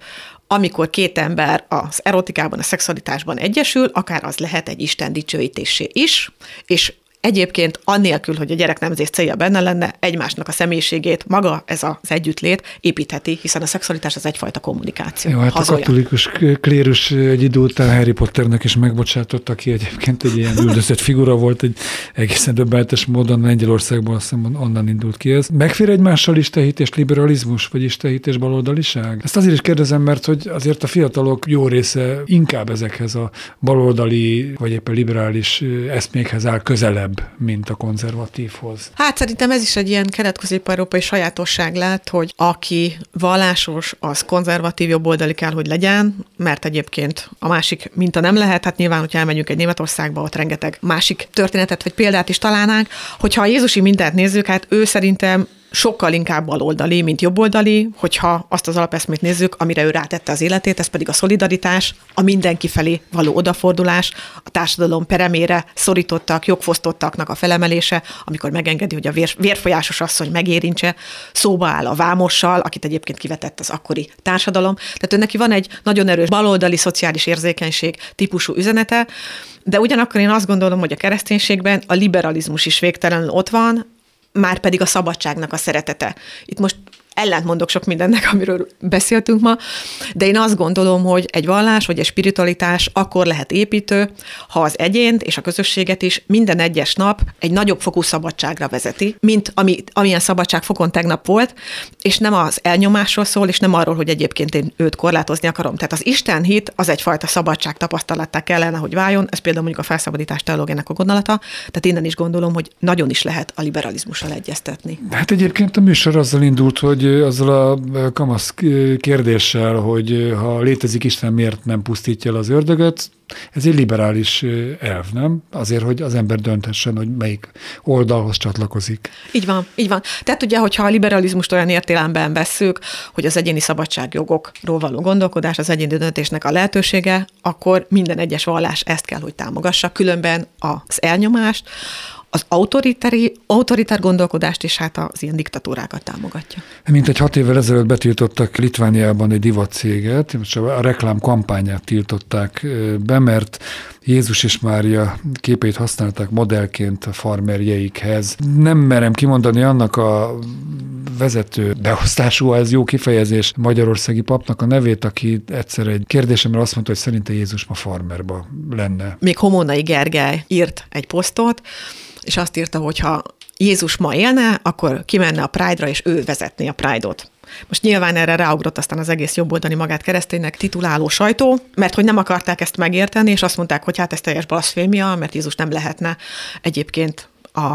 amikor két ember az erotikában, a szexualitásban egyesül, akár az lehet egy Isten dicsőítésé is, és Egyébként annélkül, hogy a gyerek nemzés célja benne lenne, egymásnak a személyiségét maga ez az együttlét építheti, hiszen a szexualitás az egyfajta kommunikáció. Jó, hát Hazolja. a katolikus klérus egy idő után Harry Potternek is megbocsátott, aki egyébként egy ilyen üldözött figura volt, egy egészen döbbenetes módon Lengyelországból azt hiszem onnan indult ki ez. Megfér egymással istehit és liberalizmus, vagy istehit és baloldaliság? Ezt azért is kérdezem, mert hogy azért a fiatalok jó része inkább ezekhez a baloldali, vagy éppen liberális eszmékhez áll közelebb közelebb, mint a konzervatívhoz. Hát szerintem ez is egy ilyen kelet-közép-európai sajátosság lett, hogy aki vallásos, az konzervatív jobboldali kell, hogy legyen, mert egyébként a másik minta nem lehet. Hát nyilván, hogyha elmegyünk egy Németországba, ott rengeteg másik történetet vagy példát is találnánk. Hogyha a Jézusi mintát nézzük, hát ő szerintem sokkal inkább baloldali, mint jobboldali, hogyha azt az alapeszmét nézzük, amire ő rátette az életét, ez pedig a szolidaritás, a mindenki felé való odafordulás, a társadalom peremére szorítottak, jogfosztottaknak a felemelése, amikor megengedi, hogy a vér, vérfolyásos asszony megérintse, szóba áll a vámossal, akit egyébként kivetett az akkori társadalom. Tehát ő neki van egy nagyon erős baloldali szociális érzékenység típusú üzenete, de ugyanakkor én azt gondolom, hogy a kereszténységben a liberalizmus is végtelenül ott van, már pedig a szabadságnak a szeretete. Itt most ellentmondok sok mindennek, amiről beszéltünk ma, de én azt gondolom, hogy egy vallás vagy egy spiritualitás akkor lehet építő, ha az egyént és a közösséget is minden egyes nap egy nagyobb fokú szabadságra vezeti, mint ami, amilyen szabadságfokon tegnap volt, és nem az elnyomásról szól, és nem arról, hogy egyébként én őt korlátozni akarom. Tehát az Isten hit az egyfajta szabadság tapasztalattá kellene, hogy váljon, ez például mondjuk a felszabadítás teológiának a gondolata, tehát innen is gondolom, hogy nagyon is lehet a liberalizmussal egyeztetni. Hát egyébként a műsor azzal indult, hogy azzal a kamasz kérdéssel, hogy ha létezik Isten, miért nem pusztítja el az ördögöt, ez egy liberális elv, nem? Azért, hogy az ember dönthessen, hogy melyik oldalhoz csatlakozik. Így van, így van. Tehát ugye, hogyha a liberalizmust olyan értelemben vesszük, hogy az egyéni szabadságjogokról való gondolkodás, az egyéni döntésnek a lehetősége, akkor minden egyes vallás ezt kell, hogy támogassa, különben az elnyomást, az autoritári, autoritár gondolkodást és hát az ilyen diktatúrákat támogatja. Mint egy hat évvel ezelőtt betiltottak Litvániában egy divatcéget, most a reklám kampányát tiltották be, mert Jézus és Mária képét használták modellként a farmerjeikhez. Nem merem kimondani annak a vezető beosztású, ez jó kifejezés, magyarországi papnak a nevét, aki egyszer egy kérdésemre azt mondta, hogy szerinte Jézus ma farmerba lenne. Még Homonai Gergely írt egy posztot, és azt írta, hogy ha Jézus ma élne, akkor kimenne a Pride-ra, és ő vezetné a Pride-ot. Most nyilván erre ráugrott aztán az egész jobboldani magát kereszténynek tituláló sajtó, mert hogy nem akarták ezt megérteni, és azt mondták, hogy hát ez teljes blaszfémia, mert Jézus nem lehetne egyébként a,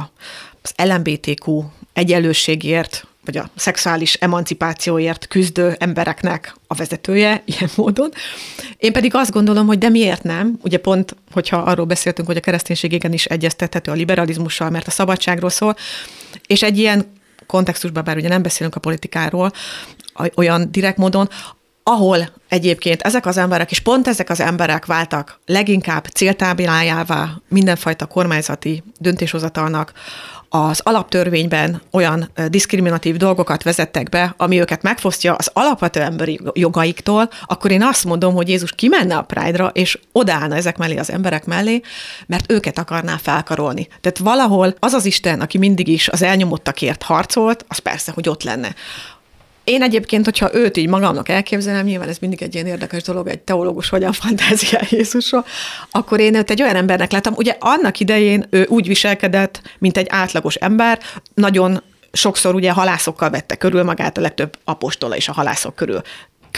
az LMBTQ egyenlőségért vagy a szexuális emancipációért küzdő embereknek a vezetője ilyen módon. Én pedig azt gondolom, hogy de miért nem? Ugye pont, hogyha arról beszéltünk, hogy a kereszténység igen is egyeztethető a liberalizmussal, mert a szabadságról szól, és egy ilyen kontextusban, bár ugye nem beszélünk a politikáról, olyan direkt módon, ahol egyébként ezek az emberek, és pont ezek az emberek váltak leginkább céltábilájává mindenfajta kormányzati döntéshozatalnak, az alaptörvényben olyan diszkriminatív dolgokat vezettek be, ami őket megfosztja az alapvető emberi jogaiktól, akkor én azt mondom, hogy Jézus kimenne a Pride-ra, és odaállna ezek mellé az emberek mellé, mert őket akarná felkarolni. Tehát valahol az az Isten, aki mindig is az elnyomottakért harcolt, az persze, hogy ott lenne. Én egyébként, hogyha őt így magamnak elképzelem, nyilván ez mindig egy ilyen érdekes dolog, egy teológus hogyan fantáziál Jézusról, akkor én őt egy olyan embernek láttam, ugye annak idején ő úgy viselkedett, mint egy átlagos ember, nagyon sokszor ugye halászokkal vette körül magát, a legtöbb apostola is a halászok körül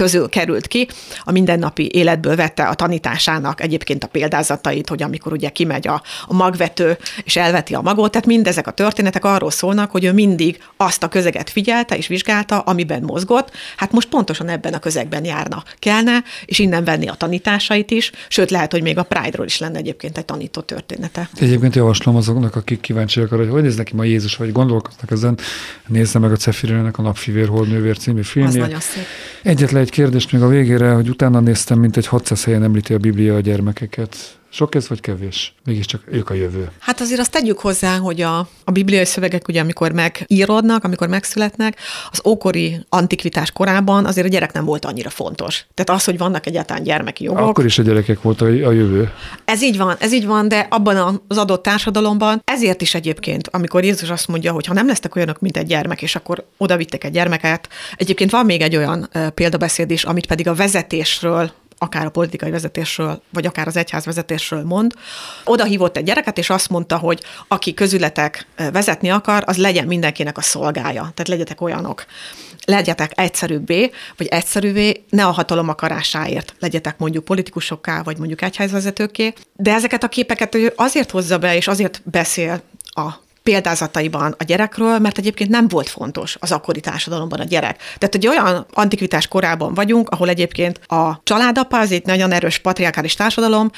közül került ki, a mindennapi életből vette a tanításának egyébként a példázatait, hogy amikor ugye kimegy a, a magvető és elveti a magot, tehát mindezek a történetek arról szólnak, hogy ő mindig azt a közeget figyelte és vizsgálta, amiben mozgott, hát most pontosan ebben a közegben járna kellene, és innen venni a tanításait is, sőt lehet, hogy még a Pride-ról is lenne egyébként egy tanító története. Egyébként javaslom azoknak, akik kíváncsiak arra, hogy hogy néznek ki ma Jézus, vagy gondolkoznak ezen, nézze meg a Cefirének a Napfivér Holdnővér című filmje. Az nagyon szép. Egyetlen egy kérdést még a végére, hogy utána néztem, mint egy 600 helyen említi a Biblia a gyermekeket. Sok ez vagy kevés? Mégiscsak ők a jövő. Hát azért azt tegyük hozzá, hogy a, a bibliai szövegek ugye, amikor megírodnak, amikor megszületnek, az ókori antikvitás korában azért a gyerek nem volt annyira fontos. Tehát az, hogy vannak egyáltalán gyermeki jogok. Akkor is a gyerekek volt a, a jövő. Ez így van, ez így van, de abban az adott társadalomban ezért is egyébként, amikor Jézus azt mondja, hogy ha nem lesztek olyanok, mint egy gyermek, és akkor oda vittek egy gyermeket. Egyébként van még egy olyan példabeszéd is, amit pedig a vezetésről akár a politikai vezetésről, vagy akár az egyház vezetésről mond. Oda hívott egy gyereket, és azt mondta, hogy aki közületek vezetni akar, az legyen mindenkinek a szolgája. Tehát legyetek olyanok. Legyetek egyszerűbbé, vagy egyszerűvé, ne a hatalom akarásáért legyetek mondjuk politikusokká, vagy mondjuk egyházvezetőké. De ezeket a képeket ő azért hozza be, és azért beszél a példázataiban a gyerekről, mert egyébként nem volt fontos az akkori társadalomban a gyerek. Tehát egy olyan antikvitás korában vagyunk, ahol egyébként a családapa, az egy nagyon erős patriarkális társadalom,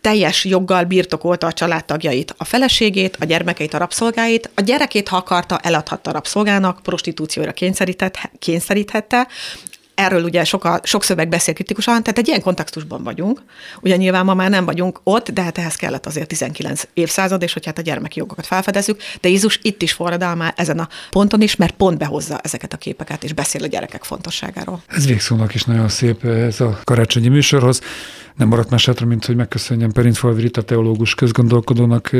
teljes joggal birtokolta a családtagjait, a feleségét, a gyermekeit, a rabszolgáit, a gyerekét, ha akarta, eladhatta a rabszolgának, prostitúcióra kényszeríthette, erről ugye soka, sok szöveg beszél kritikusan, tehát egy ilyen kontextusban vagyunk. Ugye nyilván ma már nem vagyunk ott, de hát ehhez kellett azért 19 évszázad, és hogy hát a gyermeki jogokat felfedezzük, de Jézus itt is forradal már ezen a ponton is, mert pont behozza ezeket a képeket, és beszél a gyerekek fontosságáról. Ez végszónak is nagyon szép ez a karácsonyi műsorhoz. Nem maradt más hátra, mint hogy megköszönjem Perintfalvi Rita teológus közgondolkodónak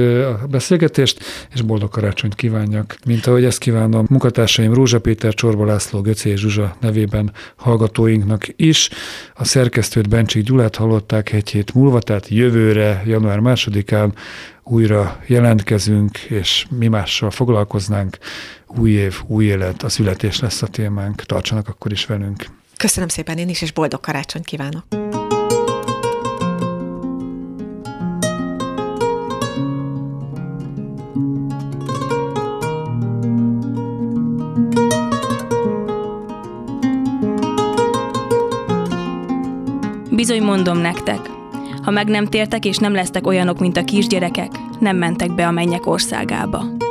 a beszélgetést, és boldog karácsonyt kívánjak. Mint ahogy ezt kívánom munkatársaim Rózsa Péter, Csorba László, Göcé és Zsuzsa nevében hallgatóinknak is. A szerkesztőt Bencsik Gyulát hallották egy hét múlva, tehát jövőre, január másodikán újra jelentkezünk, és mi mással foglalkoznánk. Új év, új élet, a születés lesz a témánk. Tartsanak akkor is velünk. Köszönöm szépen én is, és boldog karácsonyt kívánok! Bizony mondom nektek, ha meg nem tértek és nem lesztek olyanok, mint a kisgyerekek, nem mentek be a mennyek országába.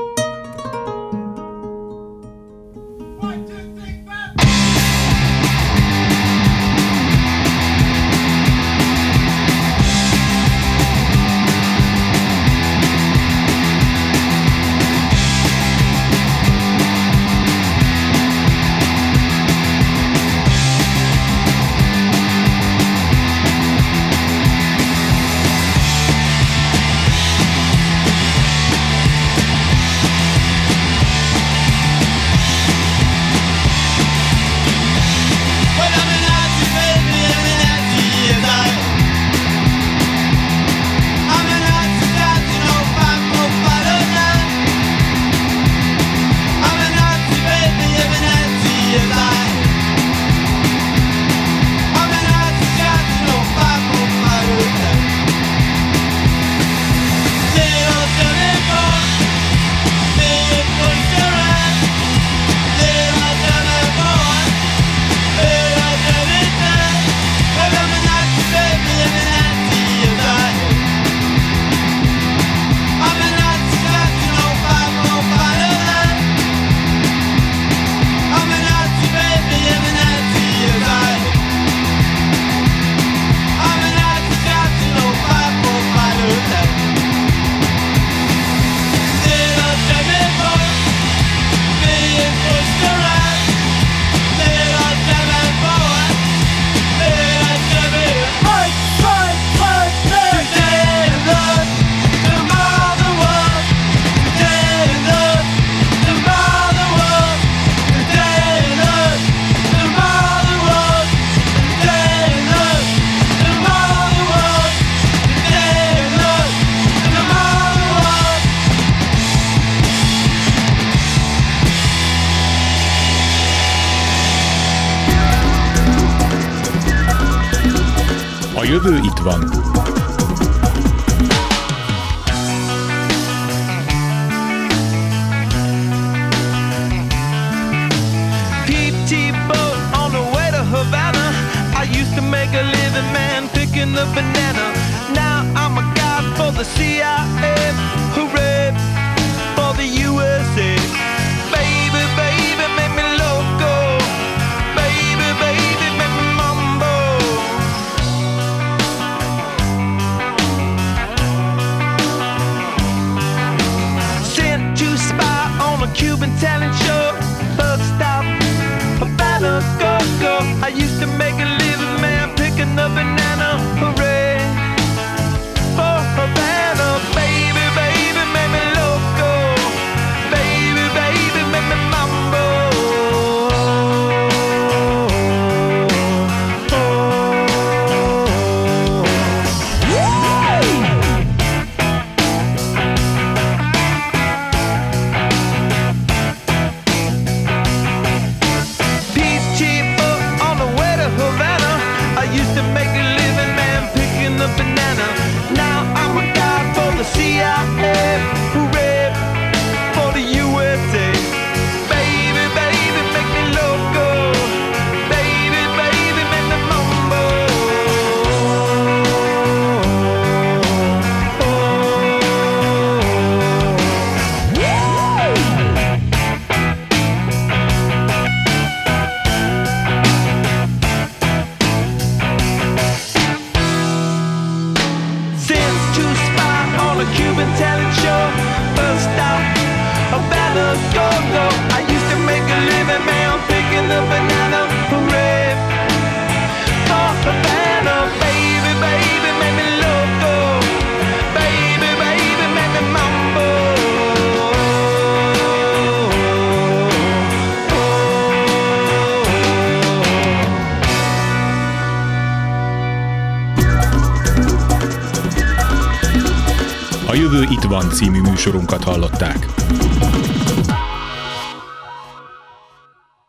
Című műsorunkat hallották.